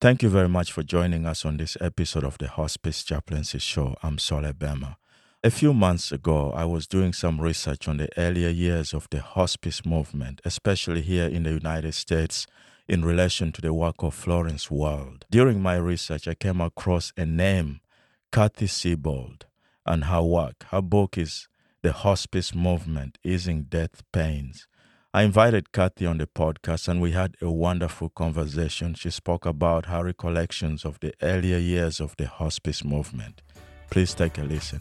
Thank you very much for joining us on this episode of the Hospice Chaplaincy Show. I'm Saul Ebema. A few months ago, I was doing some research on the earlier years of the hospice movement, especially here in the United States, in relation to the work of Florence Wald. During my research, I came across a name, Cathy Siebold, and her work. Her book is The Hospice Movement Easing Death Pains. I invited Cathy on the podcast and we had a wonderful conversation. She spoke about her recollections of the earlier years of the hospice movement. Please take a listen.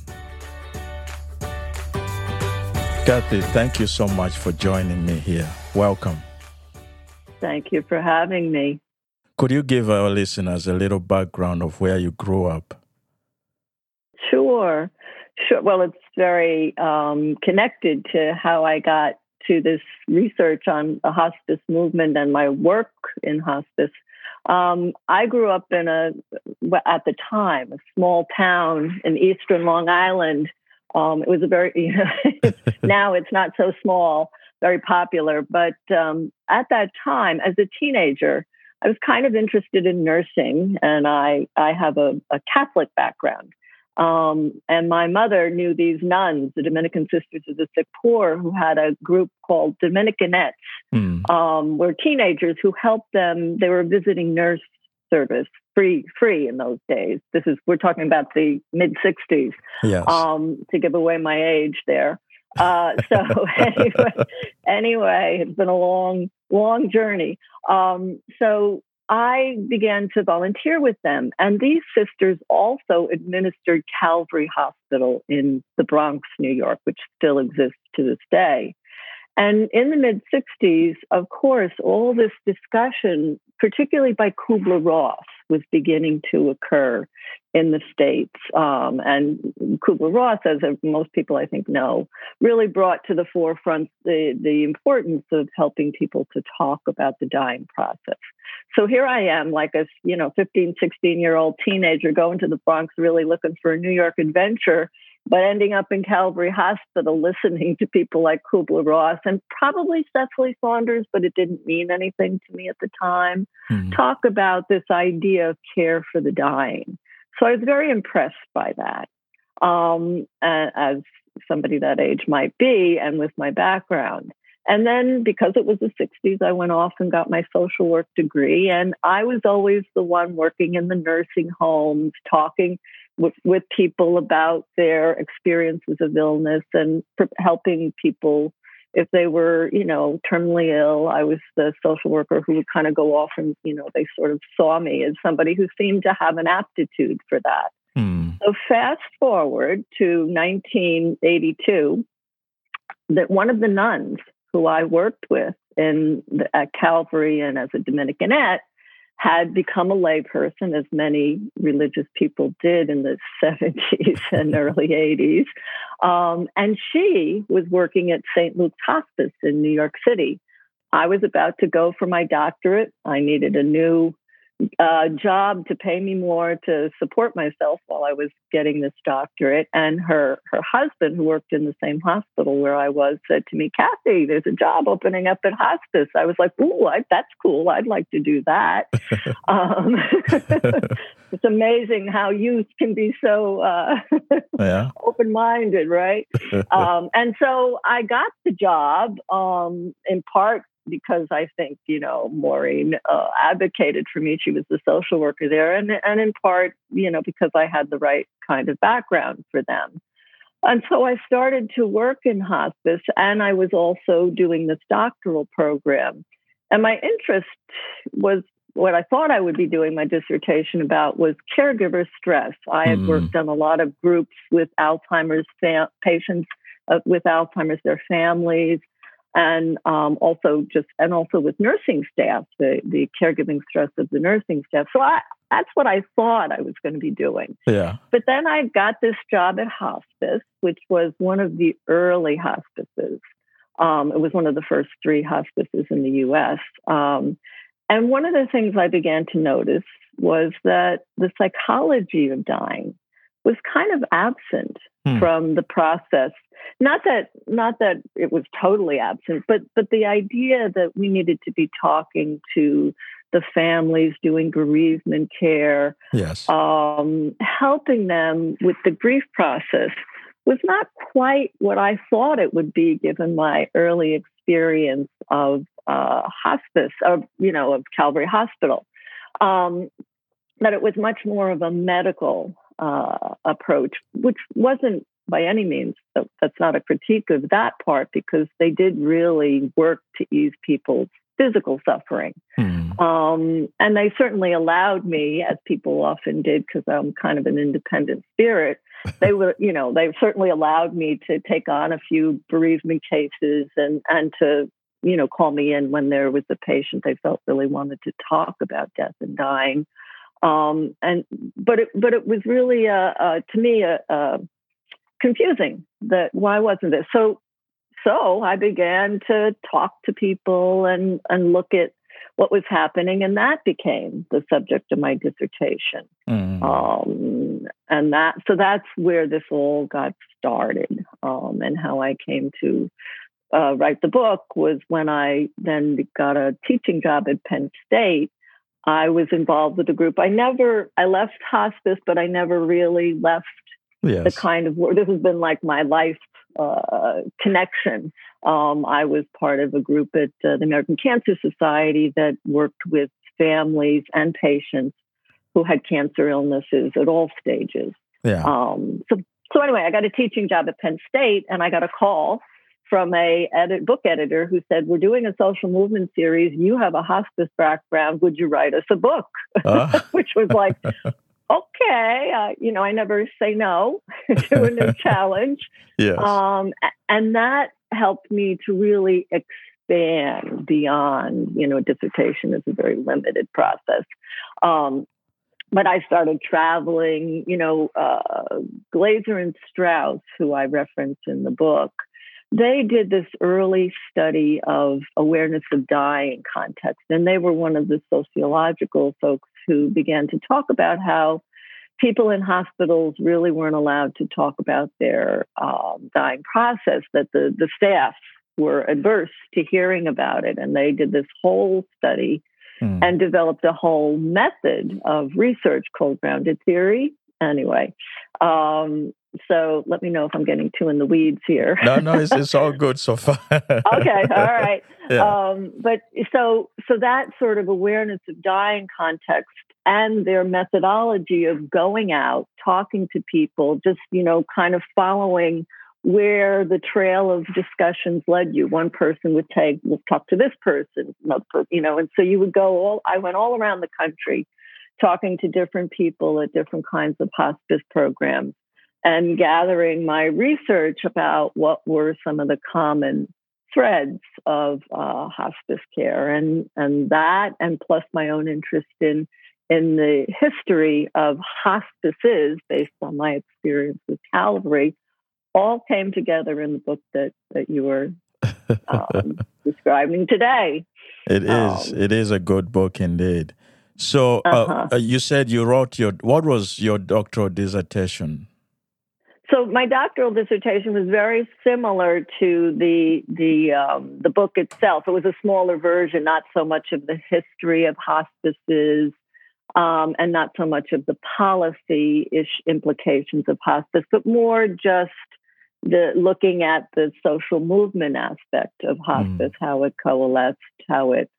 Cathy, thank you so much for joining me here. Welcome. Thank you for having me. Could you give our listeners a little background of where you grew up? Sure. Sure. Well, it's very um, connected to how I got to this research on the hospice movement and my work in hospice. Um, I grew up in a, at the time, a small town in eastern Long Island. Um, it was a very, you know, now it's not so small, very popular. But um, at that time, as a teenager, I was kind of interested in nursing, and I, I have a, a Catholic background. Um, and my mother knew these nuns, the Dominican Sisters of the Sick Poor, who had a group called Dominicanettes, mm. um, were teenagers who helped them. They were visiting nurse service free free in those days. This is we're talking about the mid '60s. Yes. Um, to give away my age there. Uh, so anyway, anyway, it's been a long, long journey. Um, so I began to volunteer with them. And these sisters also administered Calvary Hospital in the Bronx, New York, which still exists to this day. And in the mid 60s, of course, all this discussion, particularly by Kubler Ross, was beginning to occur in the States. Um, and Kubler Ross, as most people I think know, really brought to the forefront the, the importance of helping people to talk about the dying process. So here I am, like a you know 15, 16 year old teenager going to the Bronx, really looking for a New York adventure but ending up in Calvary Hospital listening to people like Kubler Ross and probably Cicely Saunders, but it didn't mean anything to me at the time, mm-hmm. talk about this idea of care for the dying. So I was very impressed by that, um, as somebody that age might be, and with my background. And then because it was the 60s, I went off and got my social work degree. And I was always the one working in the nursing homes, talking with, with people about their experiences of illness and helping people if they were, you know, terminally ill. I was the social worker who would kind of go off and, you know, they sort of saw me as somebody who seemed to have an aptitude for that. Hmm. So fast forward to 1982, that one of the nuns who I worked with in the, at Calvary and as a Dominicanette had become a layperson, as many religious people did in the 70s and early 80s. Um, and she was working at St. Luke's Hospice in New York City. I was about to go for my doctorate. I needed a new uh, job to pay me more to support myself while I was getting this doctorate. And her her husband, who worked in the same hospital where I was, said to me, "Cathy, there's a job opening up at hospice." I was like, "Ooh, I, that's cool. I'd like to do that." um, it's amazing how youth can be so uh, yeah. open minded, right? Um, and so I got the job um, in part because I think, you know, Maureen uh, advocated for me. She was the social worker there. And, and in part, you know, because I had the right kind of background for them. And so I started to work in hospice and I was also doing this doctoral program. And my interest was what I thought I would be doing my dissertation about was caregiver stress. I had mm. worked on a lot of groups with Alzheimer's fam- patients uh, with Alzheimer's, their families, and um, also just and also with nursing staff, the the caregiving stress of the nursing staff. So I, that's what I thought I was going to be doing. Yeah. But then I got this job at hospice, which was one of the early hospices. Um, it was one of the first three hospices in the U.S. Um, and one of the things I began to notice was that the psychology of dying was kind of absent hmm. from the process not that not that it was totally absent but but the idea that we needed to be talking to the families, doing bereavement care, yes, um, helping them with the grief process was not quite what I thought it would be, given my early experience of uh, hospice, of you know, of Calvary Hospital. Um, that it was much more of a medical uh, approach, which wasn't by any means that's not a critique of that part because they did really work to ease people's physical suffering. Hmm. Um, and they certainly allowed me, as people often did, because I'm kind of an independent spirit. They were, you know, they certainly allowed me to take on a few bereavement cases and and to, you know, call me in when there was a patient they felt really wanted to talk about death and dying. Um, and but it but it was really a, a to me a, a confusing that why wasn't it so so I began to talk to people and, and look at what was happening, and that became the subject of my dissertation. Mm. Um, and that so that's where this all got started, um, and how I came to uh, write the book was when I then got a teaching job at Penn State. I was involved with the group. I never I left hospice, but I never really left yes. the kind of work. This has been like my life uh, connection. Um, I was part of a group at uh, the American Cancer Society that worked with families and patients who had cancer illnesses at all stages. Yeah. Um, so, so anyway, I got a teaching job at Penn State, and I got a call from a edit, book editor who said, "We're doing a social movement series. You have a hospice background. Would you write us a book?" Uh. Which was like, okay, uh, you know, I never say no to a new challenge. Yes. Um, and that helped me to really expand beyond, you know, dissertation is a very limited process. Um, but I started traveling, you know, uh, Glaser and Strauss, who I reference in the book, they did this early study of awareness of dying context, and they were one of the sociological folks who began to talk about how people in hospitals really weren't allowed to talk about their um, dying process, that the, the staff were adverse to hearing about it. And they did this whole study mm. and developed a whole method of research called grounded theory. Anyway, um, so let me know if I'm getting too in the weeds here. no, no, it's, it's all good so far. okay, all right. Yeah. Um, but so so that sort of awareness of dying context and their methodology of going out, talking to people, just you know, kind of following where the trail of discussions led you. One person would take, we'll talk to this person, another person, you know, and so you would go all. I went all around the country, talking to different people at different kinds of hospice programs and gathering my research about what were some of the common threads of uh, hospice care and and that and plus my own interest in in the history of hospices based on my experience with Calvary all came together in the book that that you were um, describing today. It is. Um, it is a good book indeed. So uh, uh-huh. uh, you said you wrote your what was your doctoral dissertation? So my doctoral dissertation was very similar to the the um, the book itself. It was a smaller version, not so much of the history of hospices, um, and not so much of the policy ish implications of hospice, but more just the looking at the social movement aspect of hospice, mm. how it coalesced, how it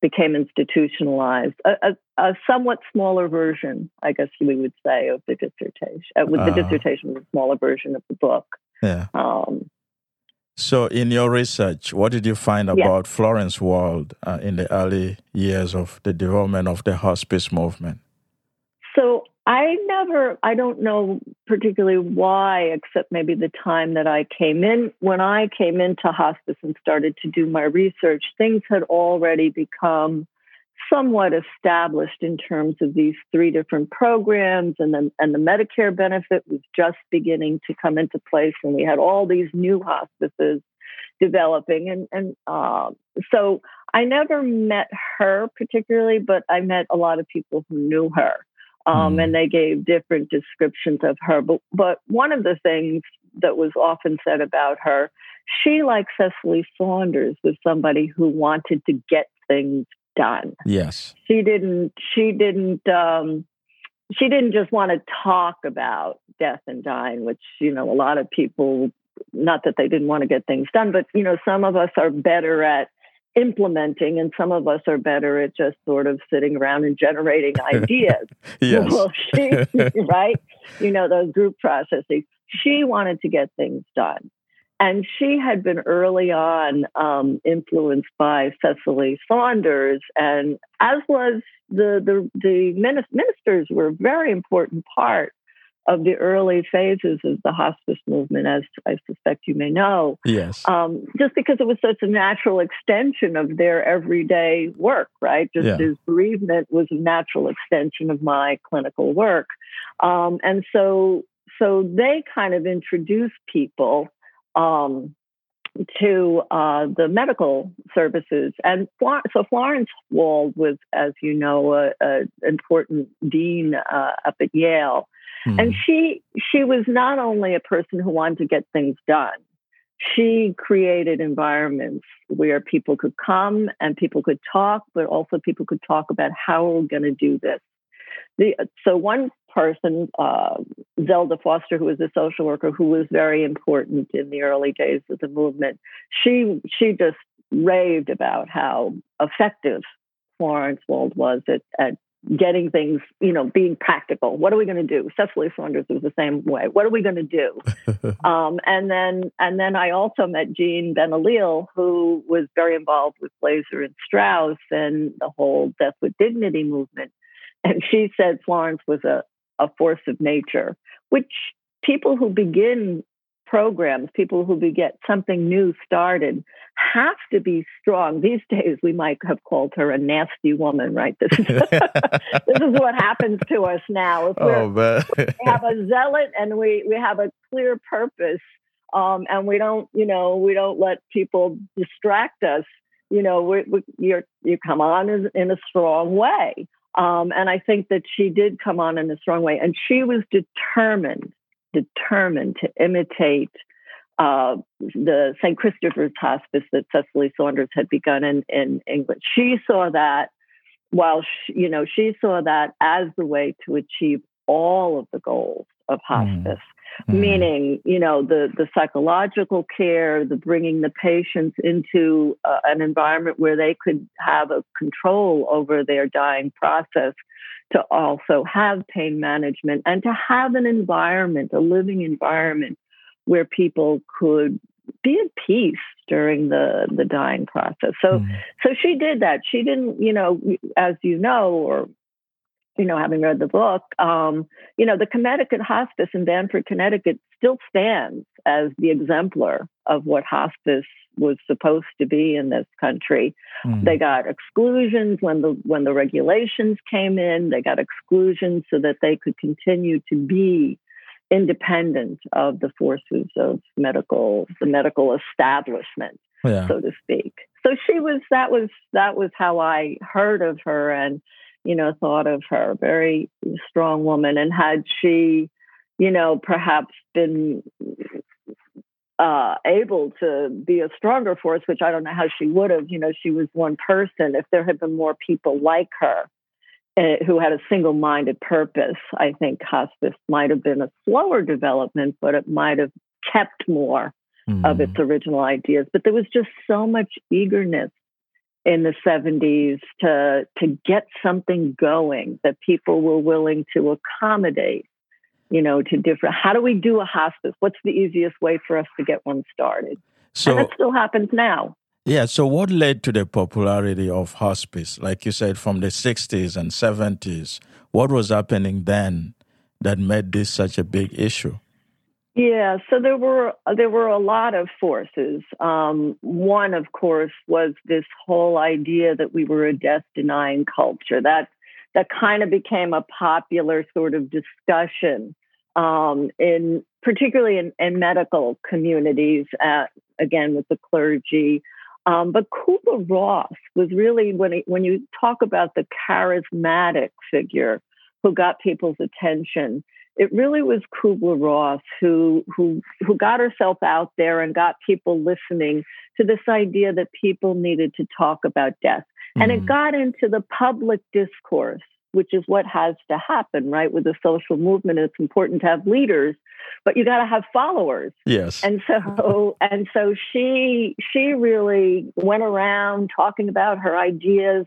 became institutionalized. A, a, a, somewhat smaller version, I guess we would say, of the dissertation. Uh, with the uh, dissertation was a smaller version of the book. Yeah. Um, so, in your research, what did you find about yeah. Florence Wald uh, in the early years of the development of the hospice movement? I never, I don't know particularly why, except maybe the time that I came in. When I came into hospice and started to do my research, things had already become somewhat established in terms of these three different programs, and then and the Medicare benefit was just beginning to come into place, and we had all these new hospices developing, and and uh, so I never met her particularly, but I met a lot of people who knew her um, mm. and they gave different descriptions of her. But, but one of the things that was often said about her, she, like Cicely Saunders, was somebody who wanted to get things done. Yes. She didn't. She didn't. Um, she didn't just want to talk about death and dying, which you know a lot of people. Not that they didn't want to get things done, but you know some of us are better at implementing and some of us are better at just sort of sitting around and generating ideas. Yes. well she right? You know those group processes. She wanted to get things done. And she had been early on um, influenced by Cicely Saunders, and as was the the, the ministers were a very important part of the early phases of the hospice movement, as I suspect you may know. Yes. Um, just because it was such a natural extension of their everyday work, right? Just yeah. as bereavement was a natural extension of my clinical work. Um, and so, so they kind of introduced people um, to uh, the medical services. And so Florence Wald was, as you know, an important dean uh, up at Yale. Mm. And she she was not only a person who wanted to get things done. She created environments where people could come and people could talk, but also people could talk about how we're going to do this. The, so one person, uh, Zelda Foster, who was a social worker who was very important in the early days of the movement, she she just raved about how effective Florence Wald was at, at getting things, you know, being practical. What are we going to do? Cicely Saunders was the same way. What are we going to do? um, and then, and then I also met Jeanne Benoliel, who was very involved with Glaser and Strauss and the whole Death with Dignity movement. And she said Florence was a, a force of nature, which people who begin programs, people who get something new started, have to be strong. These days, we might have called her a nasty woman, right? This is, this is what happens to us now. If oh, we have a zealot and we, we have a clear purpose, um, and we don't, you know, we don't let people distract us. You know, we, we, you you come on in, in a strong way. Um, and I think that she did come on in a strong way, and she was determined determined to imitate uh, the St. Christopher's Hospice that Cicely Saunders had begun in, in England. She saw that while she, you know she saw that as the way to achieve all of the goals of mm. hospice. Mm. Meaning, you know, the, the psychological care, the bringing the patients into uh, an environment where they could have a control over their dying process, to also have pain management and to have an environment, a living environment where people could be at peace during the the dying process. So mm. so she did that. She didn't, you know, as you know, or you know, having read the book, um, you know, the Connecticut Hospice in Branford, Connecticut still stands as the exemplar of what hospice was supposed to be in this country. Mm. They got exclusions when the when the regulations came in. They got exclusions so that they could continue to be independent of the forces of medical the medical establishment, yeah. so to speak. So she was that was that was how I heard of her and you know thought of her very strong woman and had she you know perhaps been uh, able to be a stronger force, which I don't know how she would have. You know, she was one person. If there had been more people like her uh, who had a single minded purpose, I think hospice might have been a slower development, but it might have kept more mm. of its original ideas. But there was just so much eagerness in the 70s to to get something going that people were willing to accommodate you know, to different. How do we do a hospice? What's the easiest way for us to get one started? So and that still happens now. Yeah. So what led to the popularity of hospice? Like you said, from the '60s and '70s, what was happening then that made this such a big issue? Yeah, so there were there were a lot of forces. Um, one, of course, was this whole idea that we were a death denying culture. That that kind of became a popular sort of discussion um, in particularly in, in medical communities, at, again with the clergy. Um, but Kubler Ross was really when he, when you talk about the charismatic figure who got people's attention, it really was Kubler Ross who who who got herself out there and got people listening to this idea that people needed to talk about death. Mm-hmm. And it mm-hmm. got into the public discourse which is what has to happen, right? With the social movement, it's important to have leaders, but you got to have followers. Yes. And so, and so she she really went around talking about her ideas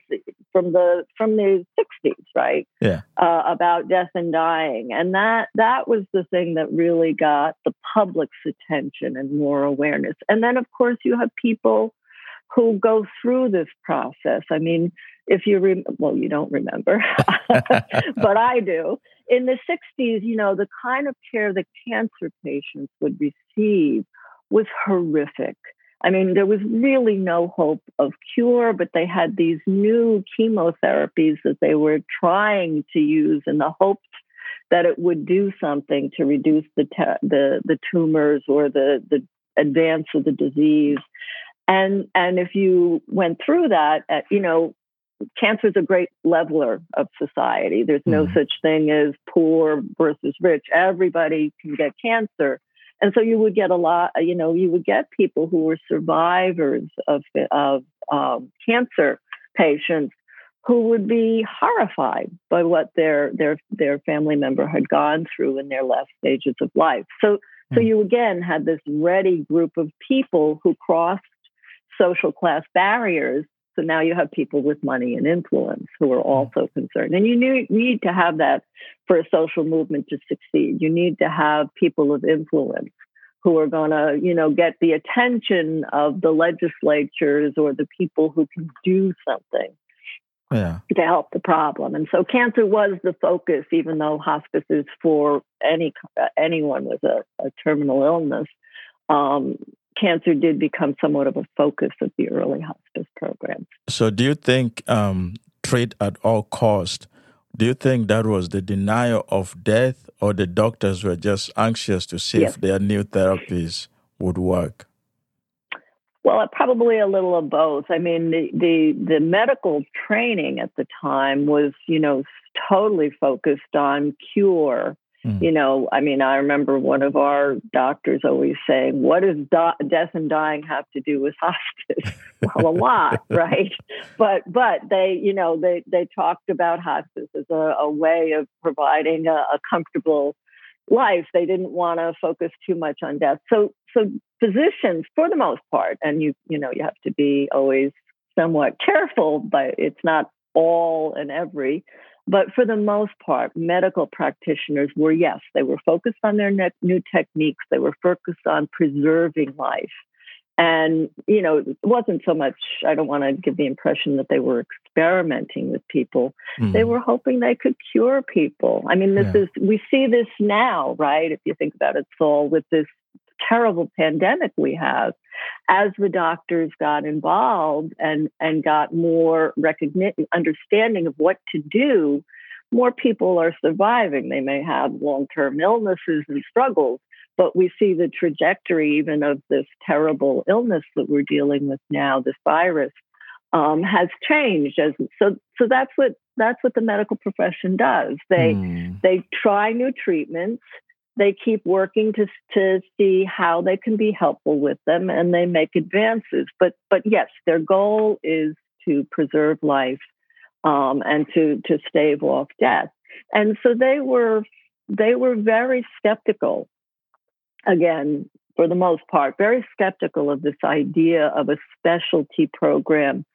from the from the '60s, right? Yeah. Uh, about death and dying, and that that was the thing that really got the public's attention and more awareness. And then, of course, you have people who go through this process. I mean, if you rem- well you don't remember but i do in the 60s you know the kind of care that cancer patients would receive was horrific. I mean there was really no hope of cure but they had these new chemotherapies that they were trying to use in the hopes that it would do something to reduce the te- the the tumors or the the advance of the disease. And and if you went through that at, you know cancer is a great leveler of society. There's no mm. such thing as poor versus rich. Everybody can get cancer. And so you would get a lot, you know, you would get people who were survivors of, of um, cancer patients who would be horrified by what their their their family member had gone through in their last stages of life. So so hmm. you again had this ready group of people who crossed social class barriers so now you have people with money and influence who are hmm. also concerned. And you need, need to have that for a social movement to succeed. You need to have people of influence who are going to, you know, get the attention of the legislatures or the people who can do something yeah. to help the problem. And so cancer was the focus, even though hospice is for any anyone with a, a terminal illness. Um, cancer did become somewhat of a focus of the early hospice programs. So, do you think um, treat at all cost? Do you think that was the denial of death, or the doctors were just anxious to see yes. if their new therapies would work? Well, probably a little of both. I mean, the, the the medical training at the time was, you know, totally focused on cure Mm. You know, I mean, I remember one of our doctors always saying, "What does do- death and dying have to do with hospice?" well, a lot, right? But but they, you know, they they talked about hospice as a, a way of providing a, a comfortable life. They didn't want to focus too much on death. So so physicians, for the most part, and you you know, you have to be always somewhat careful, but it's not all and every but for the most part, medical practitioners were, yes, they were focused on their new techniques, they were focused on preserving life. And, you know, it wasn't so much, I don't want to give the impression that they were experimenting with people. Mm. They were hoping they could cure people. I mean, this yeah. is, we see this now, right? If you think about it, Saul, with this terrible pandemic we have, as the doctors got involved and, and got more recognition, understanding of what to do, more people are surviving. They may have long term illnesses and struggles, but we see the trajectory even of this terrible illness that we're dealing with now, this virus, um, has changed. As so, so that's what that's what the medical profession does. They mm. they try new treatments they keep working to to see how they can be helpful with them and they make advances. But but yes their goal is to preserve life um, and to to stave off death. And so they were they were very skeptical again for the most part very skeptical of this idea of a specialty program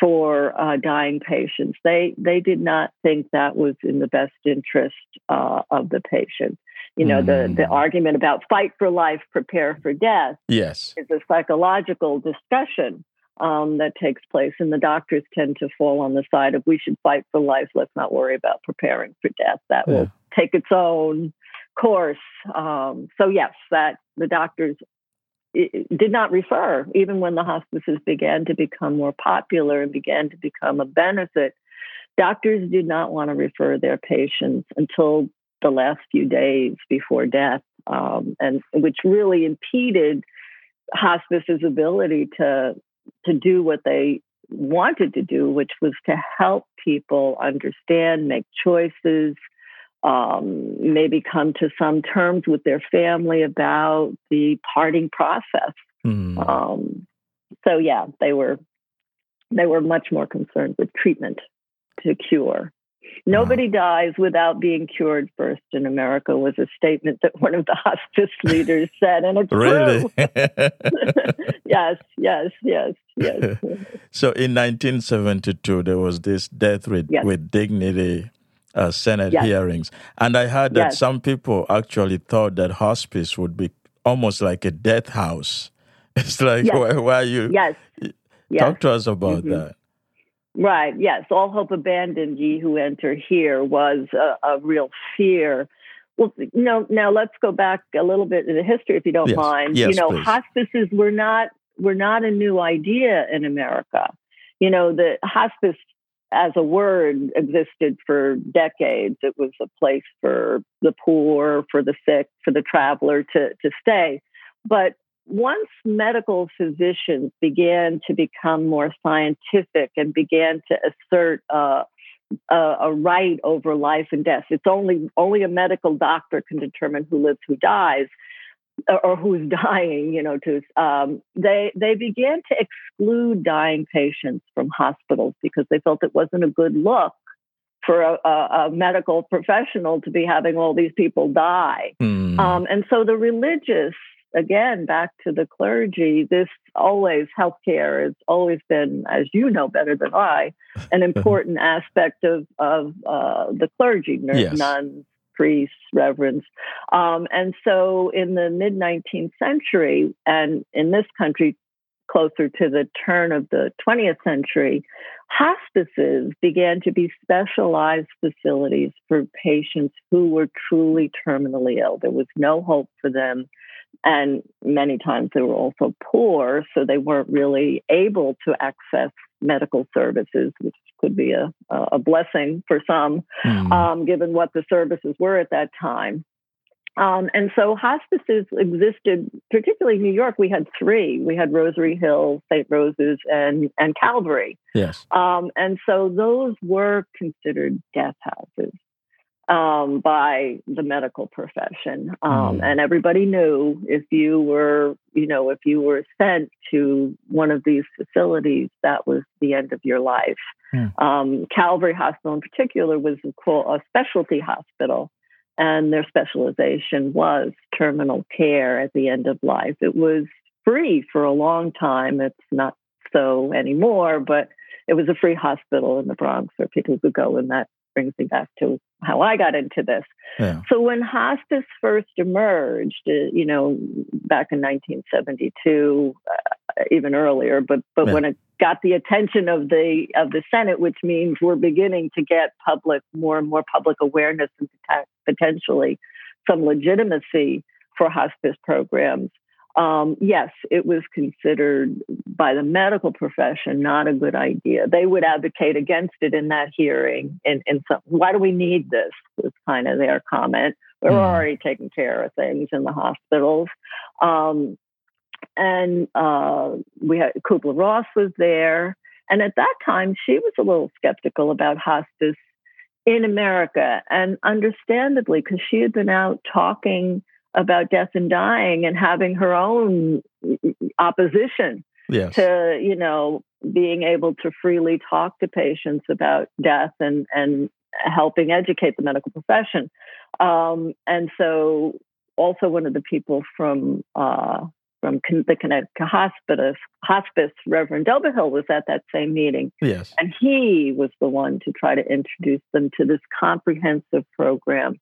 for uh, dying patients. They they did not think that was in the best interest uh, of the patient you know, mm. the, the mm. argument about fight for life, prepare for death. Yes. Is a psychological discussion um, that takes place. And the doctors tend to fall on the side of we should fight for life. Let's not worry about preparing for death. That yeah. will take its own course. Um, so, yes, that the doctors did not refer, even when the hospices began to become more popular and began to become a benefit. Doctors did not want to refer their patients until the last few days before death, um, and which really impeded hospice's ability to to do what they wanted to do, which was to help people understand, make choices, um, maybe come to some terms with their family about the parting process. Mm. Um, so yeah, they were they were much more concerned with treatment to cure. Nobody dies without being cured first in America was a statement that one of the hospice leaders said, and it's really? true. yes, yes, yes, yes. so in 1972, there was this death with, Yes. with dignity uh, Senate Yes. hearings, and I heard that Yes. some people actually thought that hospice would be almost like a death house. It's like why, why you Yes. Talk to us about Mhm. that? Right. Yes. All hope abandoned, ye who enter here, was a, a real fear. Well, you know, now let's go back a little bit in the history, if you don't Yes. mind. Yes, you know, please. hospices were not were not a new idea in America. You know, the hospice as a word existed for decades. It was a place for the poor, for the sick, for the traveler to to stay. But once medical physicians began to become more scientific and began to assert uh, a, a right over life and death, it's only only a medical doctor can determine who lives, who dies, or, or who's dying. You know, to um, they they began to exclude dying patients from hospitals because they felt it wasn't a good look for a, a, a medical professional to be having all these people die. Hmm. Um, and so the religious, again, back to the clergy, this always healthcare has always been, as you know better than I, an important aspect of of uh, the clergy, Yes. nuns, priests, reverends. Um, and so in the mid 19th century, and in this country, closer to the turn of the 20th century, hospices began to be specialized facilities for patients who were truly terminally ill. There was no hope for them. And many times they were also poor, so they weren't really able to access medical services, which could be a, a blessing for some Hmm. um, given what the services were at that time. Um, and so hospices existed, particularly in New York. We had three. We had Rosary Hill, St. Rose's, and and Calvary. yes. Um, and so those were considered death houses um, by the medical profession. Um, Mm. And everybody knew if you were, you know, if you were sent to one of these facilities, that was the end of your life. Mm. Um, Calvary Hospital, in particular, was a, quote, a specialty hospital. And their specialization was terminal care at the end of life. It was free for a long time. It's not so anymore, but it was a free hospital in the Bronx where people could go, and that brings me back to how I got into this. Yeah. So when hospice first emerged, uh, you know, back in 1972, uh, even earlier, but but Yeah. when it got the attention of the of the Senate, which means we're beginning to get public more and more public awareness and potentially some legitimacy for hospice programs. Um, yes, it was considered by the medical profession not a good idea. They would advocate against it in that hearing. And, and some, why do we need this? Was kind of their comment. We're Hmm. already taking care of things in the hospitals. Um, and uh, we had Kubler Ross was there. And at that time, she was a little skeptical about hospice in America, and understandably, because she had been out talking about death and dying and having her own opposition Yes. to you know being able to freely talk to patients about death and and helping educate the medical profession um, and so also one of the people from uh, from Con- the Connecticut Hospice, Hospice, Reverend Dobihal, was at that same meeting, yes. and he was the one to try to introduce them to this comprehensive program.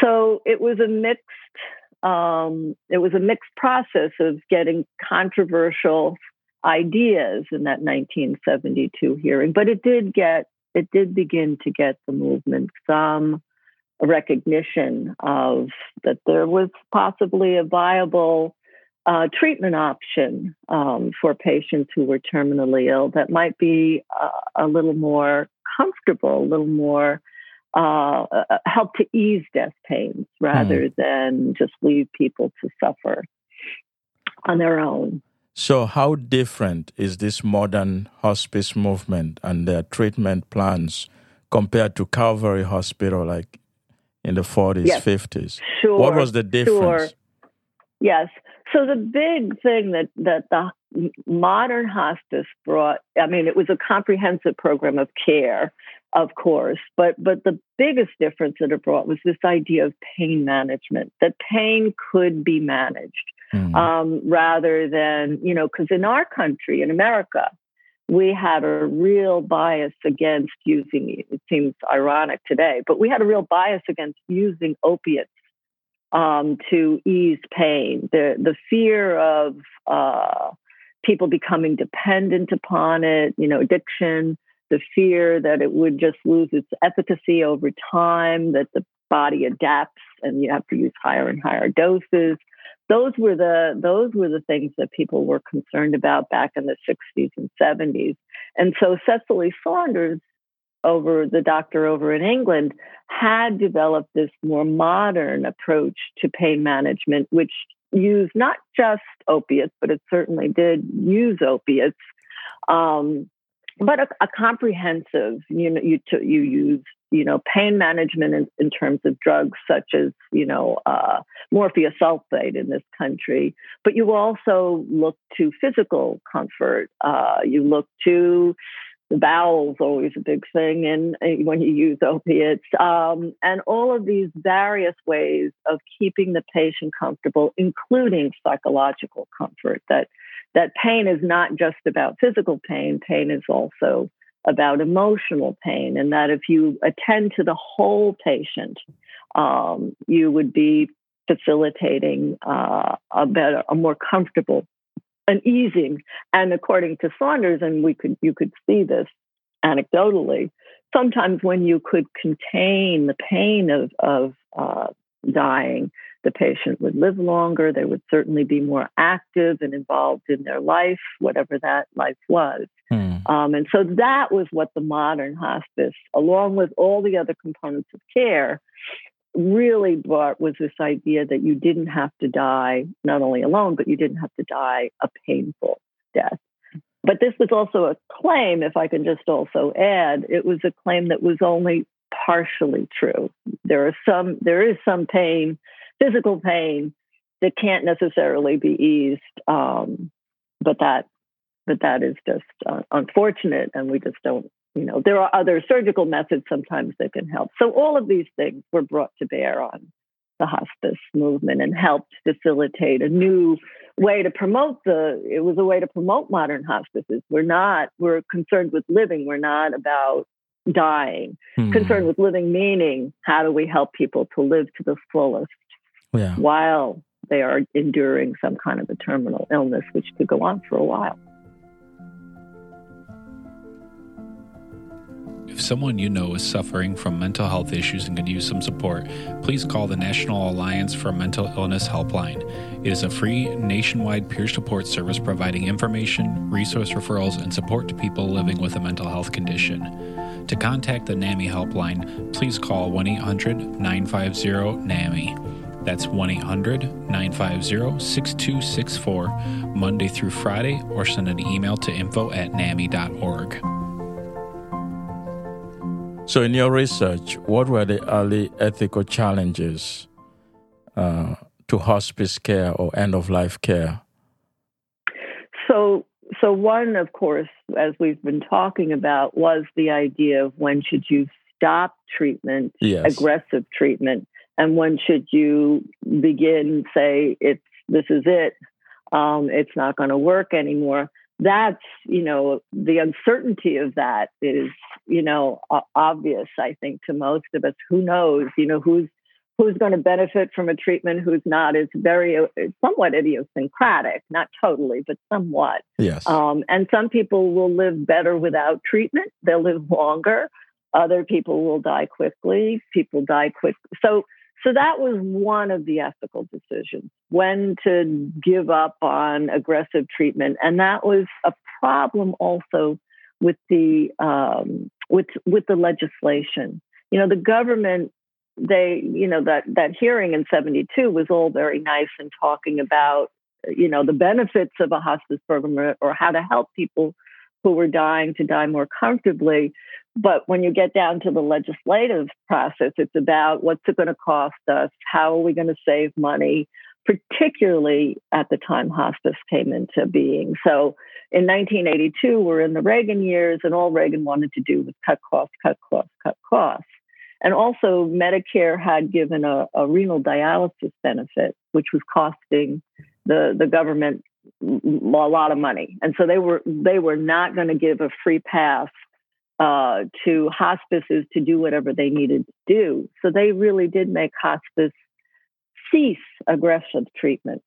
So it was a mixed, um, it was a mixed process of getting controversial ideas in that 1972 hearing, but it did get, it did begin to get the movement some recognition of that there was possibly a viable uh, treatment option um, for patients who were terminally ill that might be uh, a little more comfortable, a little more uh, uh, help to ease death pains rather than just leave people to suffer on their own. So, how different is this modern hospice movement and their treatment plans compared to Calvary Hospital, like in the 40s, Yes. 50s? Sure. What was the difference? Yes. So the big thing that that the modern hospice brought, I mean, it was a comprehensive program of care, of course, but, but the biggest difference that it brought was this idea of pain management, that pain could be managed mm. um, rather than, you know, because in our country, in America, we had a real bias against using, it seems ironic today, but we had a real bias against using opiates um, to ease pain. The, the fear of uh, people becoming dependent upon it, you know, addiction, the fear that it would just lose its efficacy over time, that the body adapts and you have to use higher and higher doses those were the those were the things that people were concerned about back in the 60s and 70s. And so Cicely Saunders over the doctor over in England had developed this more modern approach to pain management, which used not just opiates, but it certainly did use opiates, um, but a, a, comprehensive. You know, you you use you know, pain management in, in terms of drugs such as, you know, uh, morphia sulfate in this country. But you also look to physical comfort. Uh, you look to the bowels, always a big thing, and when you use opiates, um, and all of these various ways of keeping the patient comfortable, including psychological comfort. That that pain is not just about physical pain. Pain is also about emotional pain, and that if you attend to the whole patient, um, you would be facilitating uh, a better, a more comfortable, an easing. And according to Saunders, and we could you could see this anecdotally, sometimes when you could contain the pain of of uh, dying, the patient would live longer. They would certainly be more active and involved in their life, whatever that life was. Mm. Um, and so that was what the modern hospice, along with all the other components of care, really brought was this idea that you didn't have to die not only alone, but you didn't have to die a painful death. But this was also a claim, if I can just also add, it was a claim that was only partially true. There are some, there is some pain, physical pain that can't necessarily be eased, um, but that, but that is just uh, unfortunate, and we just don't. You know, there are other surgical methods sometimes that can help. So all of these things were brought to bear on the hospice movement and helped facilitate a new way to promote the it was a way to promote modern hospices we're not we're concerned with living we're not about dying, hmm. concerned with living meaning. How do we help people to live to the fullest yeah. while they are enduring some kind of a terminal illness, which could go on for a while? If someone you know is suffering from mental health issues and could use some support, please call the National Alliance for Mental Illness Helpline. It is a free nationwide peer support service providing information, resource referrals, and support to people living with a mental health condition. To contact the NAMI helpline, please call 1 800 950 NAMI. That's 1 800 950 6264, Monday through Friday, or send an email to info at NAMI.org. So, in your research, what were the early ethical challenges uh, to hospice care or end of life care? So, so one, of course, as we've been talking about, was the idea of when should you stop treatment, yes. aggressive treatment, and when should you begin, say, it's this is it, um, it's not going to work anymore that's you know the uncertainty of that is you know obvious i think to most of us. Who knows? You know who's who's going to benefit from a treatment who's not is very it's somewhat idiosyncratic not totally but somewhat. Yes. Um, and some people will live better without treatment. They'll live longer. Other people will die quickly. People die quick so so that was one of the ethical decisions when to give up on aggressive treatment. And that was a problem also with the um, with with the legislation. You know, the government they you know that that hearing in 72 was all very nice and talking about you know the benefits of a hospice program or, or how to help people who were dying to die more comfortably but when you get down to the legislative process, it's about what's it going to cost us? How are we going to save money? particularly at the time hospice came into being. So in 1982, we're in the Reagan years, and all Reagan wanted to do was cut costs, cut costs, cut costs. And also, Medicare had given a, a renal dialysis benefit, which was costing the, the government a lot of money. And so they were they were not going to give a free pass uh, to hospices to do whatever they needed to do. So they really did make hospice cease aggressive treatment.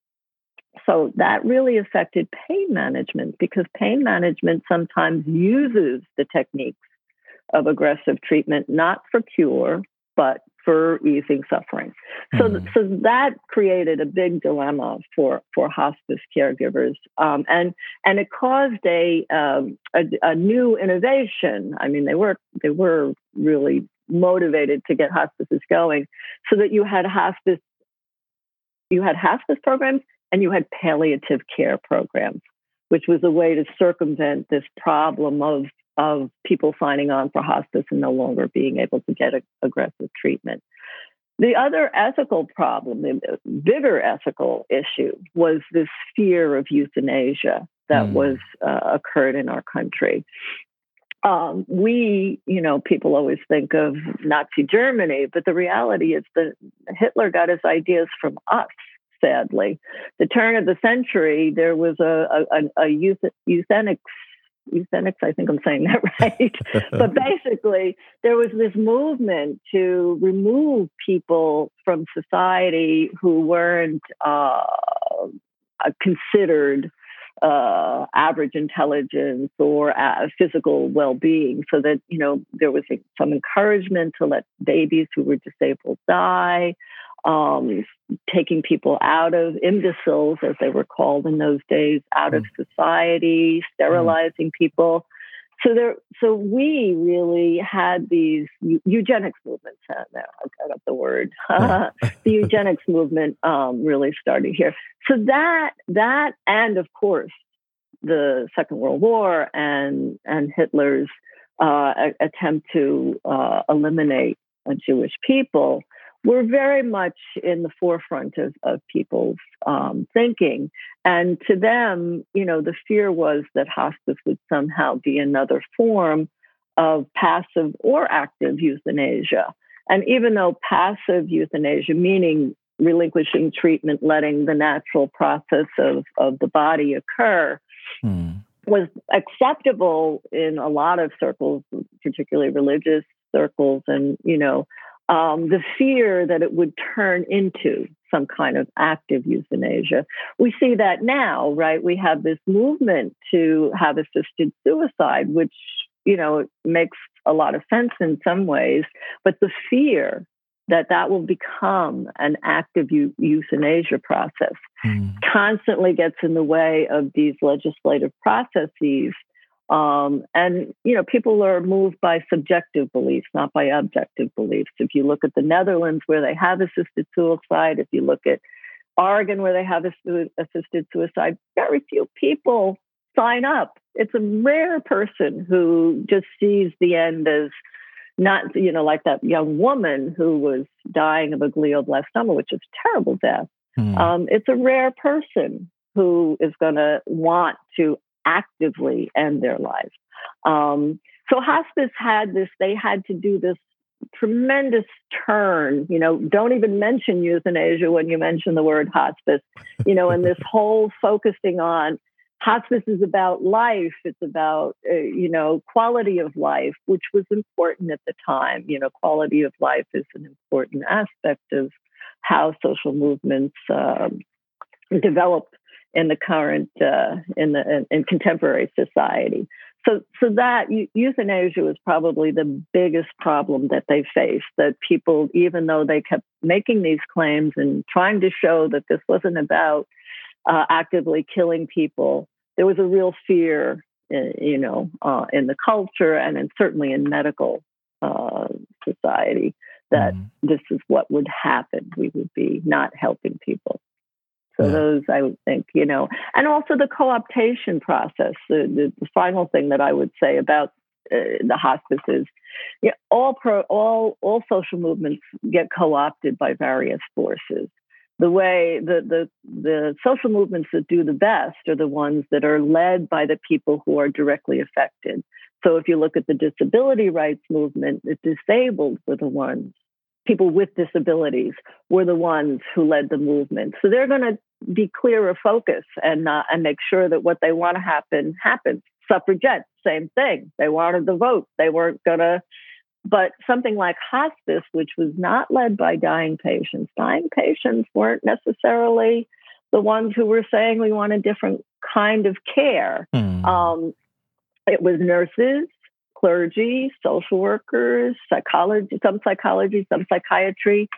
So that really affected pain management because pain management sometimes uses the techniques of aggressive treatment, not for cure, but for easing suffering. So, mm. so that created a big dilemma for for hospice caregivers, um, and and it caused a, um, a, a new innovation. I mean, they were they were really motivated to get hospices going, so that you had hospice you had hospice programs and you had palliative care programs, which was a way to circumvent this problem of of people signing on for hospice and no longer being able to get a, aggressive treatment. The other ethical problem, the bigger ethical issue, was this fear of euthanasia that mm. was uh, occurred in our country. Um, we, you know, people always think of Nazi Germany, but the reality is that Hitler got his ideas from us. Sadly, the turn of the century, there was a, a, a euthenics. I think I'm saying that right. but basically, there was this movement to remove people from society who weren't uh, considered uh, average intelligence or uh, physical well-being, so that you know there was some encouragement to let babies who were disabled die um, taking people out of imbeciles, as they were called in those days, out mm. of society, sterilizing mm. people. So there, so we really had these eugenics movements. Uh, now I got the word. the eugenics movement um, really started here. So that, that, and of course, the Second World War and and Hitler's uh, attempt to uh, eliminate Jewish people were very much in the forefront of, of people's um, thinking. And to them, you know, the fear was that hospice would somehow be another form of passive or active euthanasia. And even though passive euthanasia, meaning relinquishing treatment, letting the natural process of, of the body occur, hmm. was acceptable in a lot of circles, particularly religious circles and, you know, um, the fear that it would turn into some kind of active euthanasia. We see that now, right? We have this movement to have assisted suicide, which, you know, makes a lot of sense in some ways, but the fear that that will become an active euthanasia process mm. constantly gets in the way of these legislative processes um, and you know, people are moved by subjective beliefs, not by objective beliefs. If you look at the Netherlands, where they have assisted suicide, if you look at Oregon, where they have assisted suicide, very few people sign up. It's a rare person who just sees the end as not, you know, like that young woman who was dying of a glioblastoma, which is a terrible death. Mm. Um, it's a rare person who is going to want to actively end their life. Um, so hospice had this, they had to do this tremendous turn. You know, don't even mention euthanasia when you mention the word hospice, you know, and this whole focusing on hospice is about life. It's about, uh, you know, quality of life, which was important at the time. You know, quality of life is an important aspect of how social movements um, develop in the current uh, in the in, contemporary society. So so that euthanasia was probably the biggest problem that they faced. That people, even though they kept making these claims and trying to show that this wasn't about uh, actively killing people, there was a real fear, in, uh, you know, uh, in the culture and in, certainly in medical uh, society that mm. this is what would happen. We would be not helping people. So yeah. those, I would think, you know, and also the co-optation process. The, the, final thing that I would say about uh, the hospices, yeah, all pro, all all social movements get co-opted by various forces. the way the, the the social movements that do the best are the ones that are led by the people who are directly affected. So if you look at the disability rights movement, the disabled were the ones, people with disabilities were the ones who led the movement. So they're going to be clear of focus and uh, and make sure that what they want to happen happens. Suffragettes, same thing. They wanted the vote. They weren't going to but something like hospice, which was not led by dying patients, dying patients weren't necessarily the ones who were saying we want a different kind of care. Mm. Um, it was nurses, clergy, social workers, psychology, some psychology, some psychiatry.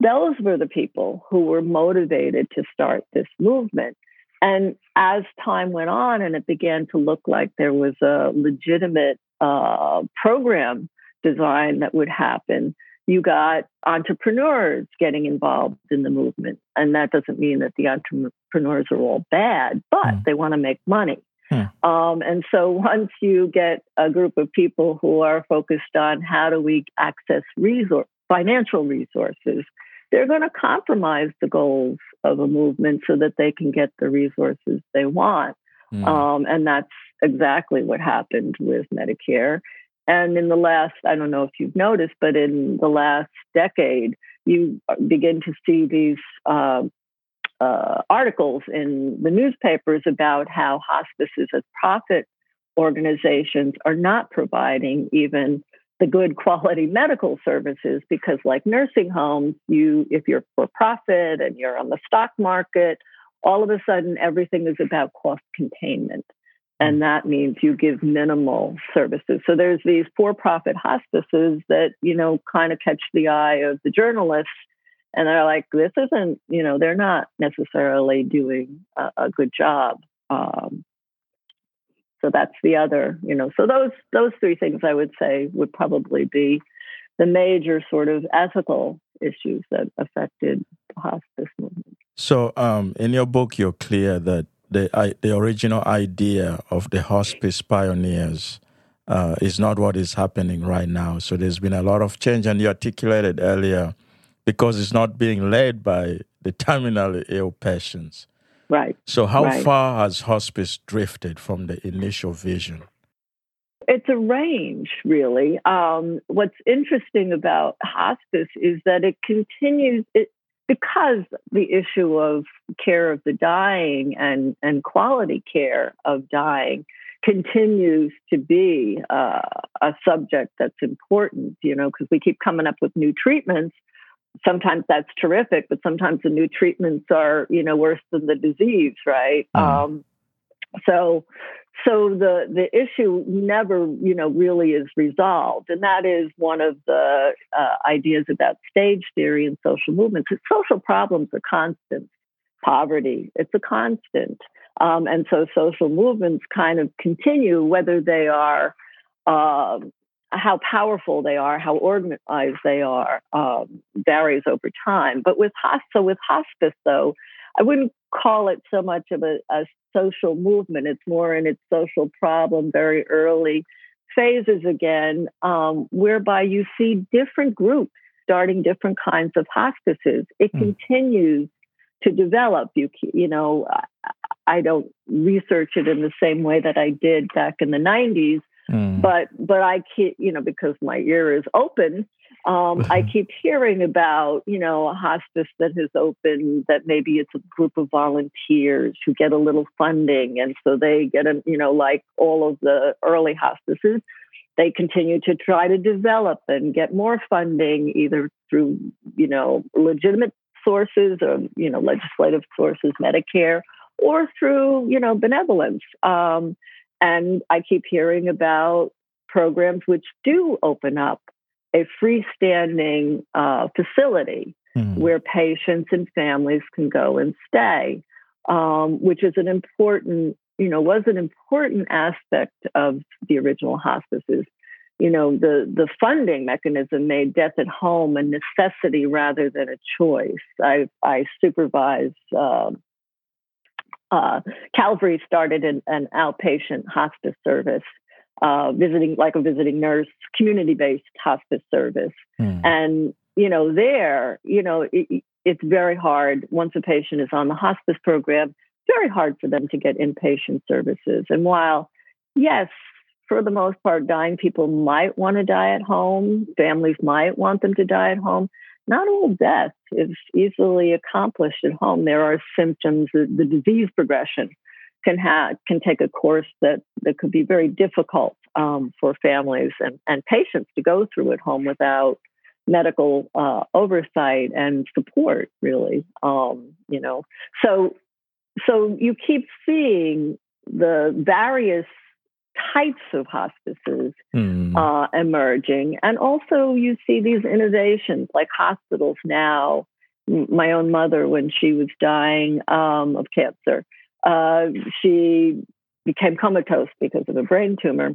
Those were the people who were motivated to start this movement. And as time went on and it began to look like there was a legitimate uh, program design that would happen. You got entrepreneurs getting involved in the movement. And that doesn't mean that the entrepreneurs are all bad, but mm. they want to make money. Mm. Um, and so once you get a group of people who are focused on how do we access resource, financial resources, they're going to compromise the goals of a movement so that they can get the resources they want. Mm. Um, and that's exactly what happened with Medicare. And in the last, I don't know if you've noticed, but in the last decade, you begin to see these uh, uh, articles in the newspapers about how hospices as profit organizations are not providing even the good quality medical services because like nursing homes you if you're for profit and you're on the stock market all of a sudden everything is about cost containment and that means you give minimal services. So there's these for-profit hospices that you know kind of catch the eye of the journalists, and they're like, "This isn't," you know, they're not necessarily doing a, a good job. Um, so that's the other, you know. So those those three things I would say would probably be the major sort of ethical issues that affected the hospice movement. So, um, in your book, you're clear that the, the original idea of the hospice pioneers uh, is not what is happening right now. So there's been a lot of change, and you articulated earlier because it's not being led by the terminally ill patients. Right. So, how right. far has hospice drifted from the initial vision? It's a range, really. Um, what's interesting about hospice is that it continues, it, because the issue of care of the dying and, and quality care of dying continues to be uh, a subject that's important, you know, because we keep coming up with new treatments. Sometimes that's terrific, but sometimes the new treatments are, you know, worse than the disease, right? Mm. Um, so, so the the issue never you know really is resolved and that is one of the uh, ideas about stage theory and social movements that social problems are constant poverty it's a constant um, and so social movements kind of continue whether they are um, how powerful they are how organized they are um, varies over time but with so with hospice though I wouldn't call it so much of a, a social movement. It's more in its social problem, very early phases again, um, whereby you see different groups starting different kinds of hospices. It mm. continues to develop. You you know, I don't research it in the same way that I did back in the '90s, mm. but but I keep you know because my ear is open. Um, I keep hearing about, you know, a hospice that has opened that maybe it's a group of volunteers who get a little funding. And so they get, a, you know, like all of the early hospices, they continue to try to develop and get more funding either through, you know, legitimate sources or, you know, legislative sources, Medicare, or through, you know, benevolence. Um, and I keep hearing about programs which do open up a freestanding uh, facility mm. where patients and families can go and stay, um, which is an important, you know, was an important aspect of the original hospices. You know, the the funding mechanism made death at home a necessity rather than a choice. I I supervise. Uh, uh, Calvary started an, an outpatient hospice service uh, visiting like a visiting nurse, community based hospice service. Mm. And, you know, there, you know, it, it's very hard once a patient is on the hospice program, very hard for them to get inpatient services. And while, yes, for the most part, dying people might want to die at home, families might want them to die at home. Not all death is easily accomplished at home. There are symptoms, the, the disease progression can have can take a course that that could be very difficult um, for families and, and patients to go through at home without medical uh, oversight and support really um, you know so so you keep seeing the various types of hospices mm. uh, emerging and also you see these innovations like hospitals now my own mother when she was dying um, of cancer uh, she became comatose because of a brain tumor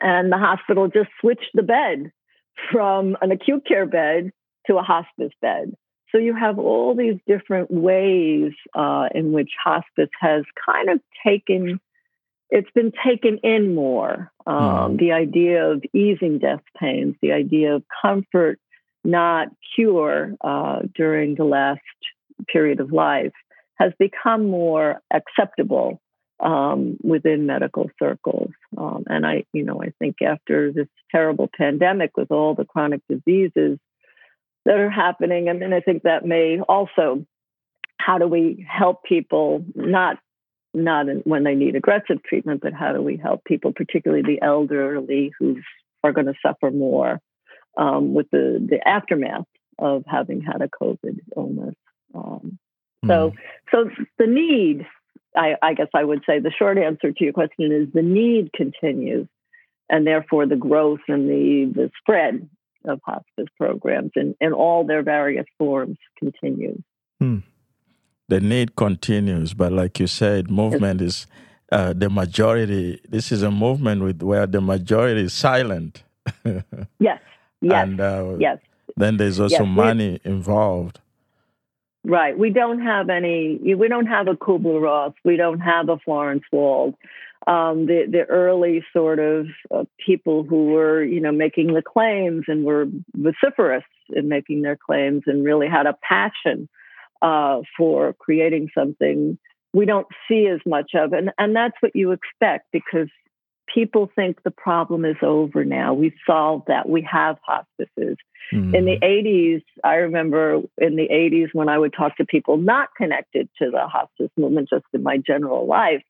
and the hospital just switched the bed from an acute care bed to a hospice bed. So you have all these different ways uh, in which hospice has kind of taken, it's been taken in more. Um, mm. The idea of easing death pains, the idea of comfort, not cure uh, during the last period of life has become more acceptable um, within medical circles. Um, and I, you know, I think after this terrible pandemic with all the chronic diseases that are happening, I mean, I think that may also, how do we help people not not in, when they need aggressive treatment, but how do we help people, particularly the elderly, who are going to suffer more um, with the the aftermath of having had a COVID illness. Um, so, mm. so the need I, I guess I would say the short answer to your question is the need continues, and therefore the growth and the, the spread of hospice programs in, in all their various forms continues. Hmm. The need continues, but like you said, movement is uh, the majority. This is a movement with where the majority is silent. yes. Yes. And uh, yes. Then there's also yes. money involved. Right. We don't have any, we don't have a Kubler Ross. We don't have a Florence Wald. Um, the, the early sort of uh, people who were, you know, making the claims and were vociferous in making their claims and really had a passion uh, for creating something we don't see as much of. And, and that's what you expect because people think the problem is over now. We've solved that. We have hospices. Mm-hmm. In the 80s, I remember in the 80s when I would talk to people not connected to the hospice movement, just in my general life,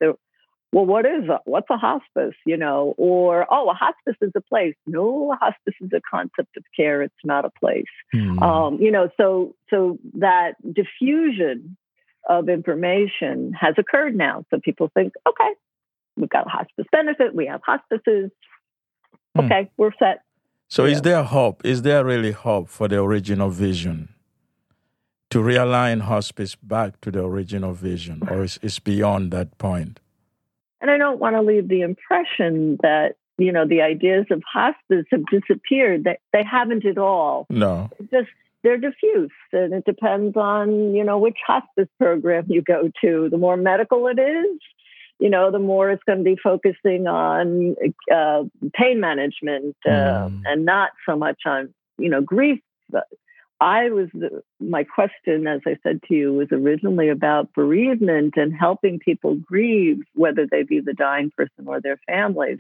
well, what is a, what's a hospice? You know, or oh, a hospice is a place. No, a hospice is a concept of care. It's not a place. Mm-hmm. Um, you know, so so that diffusion of information has occurred now. So people think, okay, we've got a hospice benefit, we have hospices. Hmm. Okay, we're set. So, yeah. is there hope? Is there really hope for the original vision to realign hospice back to the original vision, or is it beyond that point? And I don't want to leave the impression that you know the ideas of hospice have disappeared. That they, they haven't at all. No, it's just they're diffuse, and it depends on you know which hospice program you go to. The more medical it is, you know, the more it's going to be focusing on uh, pain management uh, mm. and not so much on, you know, grief. I was, my question, as I said to you, was originally about bereavement and helping people grieve, whether they be the dying person or their families.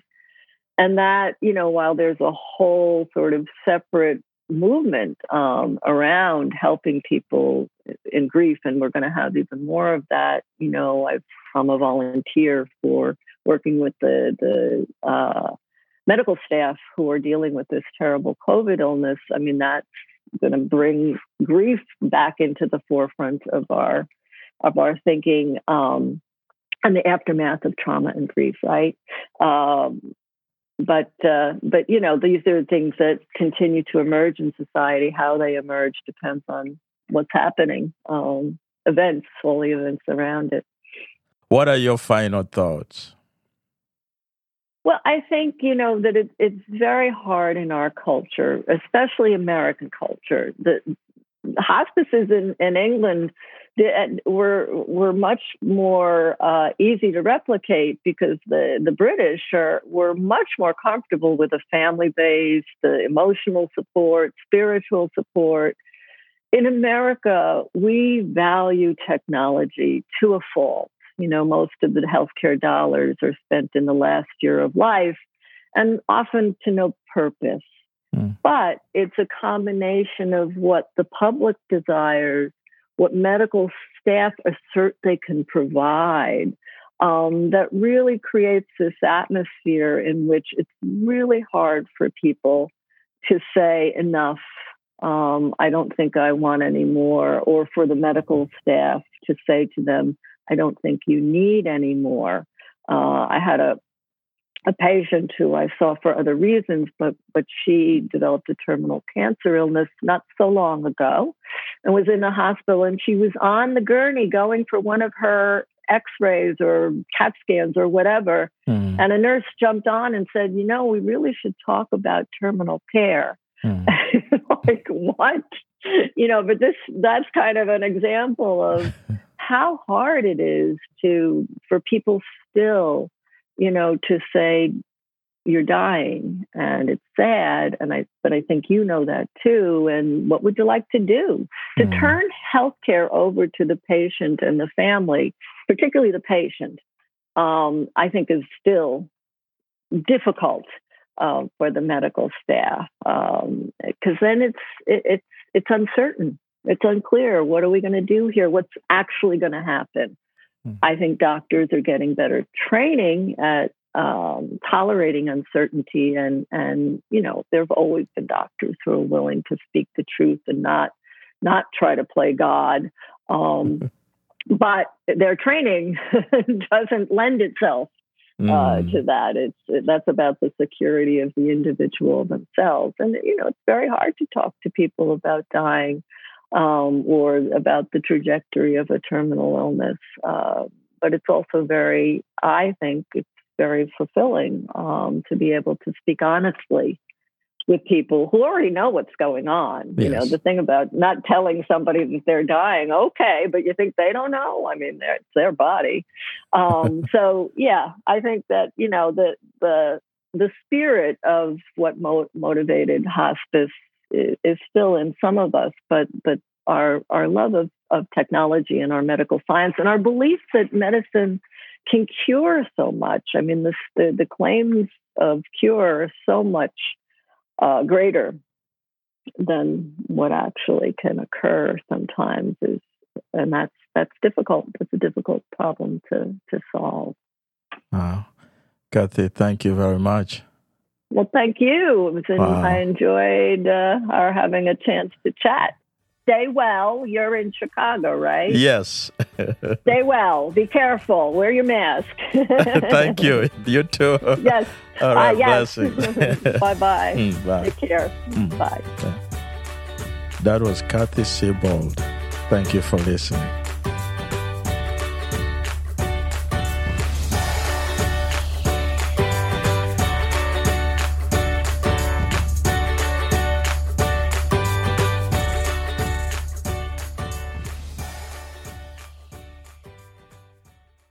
And that, you know, while there's a whole sort of separate movement um, around helping people in grief, and we're going to have even more of that. You know, I've I'm a volunteer for working with the the uh, medical staff who are dealing with this terrible COVID illness. I mean, that's going to bring grief back into the forefront of our of our thinking um, and the aftermath of trauma and grief, right? Um, but uh, but you know these are things that continue to emerge in society. How they emerge depends on what's happening, um, events, all the events around it. What are your final thoughts? Well, I think, you know, that it, it's very hard in our culture, especially American culture. The hospices in, in England were were much more uh, easy to replicate because the, the British are, were much more comfortable with a family base, the emotional support, spiritual support, in America, we value technology to a fault. You know, most of the healthcare dollars are spent in the last year of life and often to no purpose. Mm. But it's a combination of what the public desires, what medical staff assert they can provide, um, that really creates this atmosphere in which it's really hard for people to say enough. Um, I don't think I want any more, or for the medical staff to say to them, I don't think you need any more. Uh, I had a a patient who I saw for other reasons, but but she developed a terminal cancer illness not so long ago, and was in the hospital. And she was on the gurney going for one of her X-rays or CAT scans or whatever. Mm. And a nurse jumped on and said, "You know, we really should talk about terminal care." Mm. like what? You know, but this that's kind of an example of how hard it is to for people still you know, to say you're dying and it's sad and I but I think you know that too and what would you like to do to mm. turn healthcare over to the patient and the family particularly the patient um, I think is still difficult uh, for the medical staff because um, then it's it, it's it's uncertain it's unclear what are we going to do here what's actually going to happen Hmm. I think doctors are getting better training at um, tolerating uncertainty, and and you know there have always been doctors who are willing to speak the truth and not not try to play God. Um, but their training doesn't lend itself uh, mm. to that. It's that's about the security of the individual themselves, and you know it's very hard to talk to people about dying um, or about the trajectory of a terminal illness. Uh, but it's also very, I think, it's very fulfilling um, to be able to speak honestly with people who already know what's going on. Yes. You know, the thing about not telling somebody that they're dying, okay, but you think they don't know. I mean, it's their body. Um, so yeah, I think that you know the the the spirit of what mo- motivated hospice is still in some of us, but but our our love of, of technology and our medical science and our belief that medicine can cure so much. I mean, the the, the claims of cure are so much uh, greater than what actually can occur sometimes is and that's that's difficult. It's a difficult problem to to solve. Wow. Cathy, thank you very much. Well, thank you. Wow. I enjoyed uh, our having a chance to chat. Stay well. You're in Chicago, right? Yes. Stay well. Be careful. Wear your mask. thank you. You too. Yes. All right. Uh, yes. Bye-bye. Mm, bye. Take care. Mm. Bye. That was Cathy Siebold. Thank you for listening.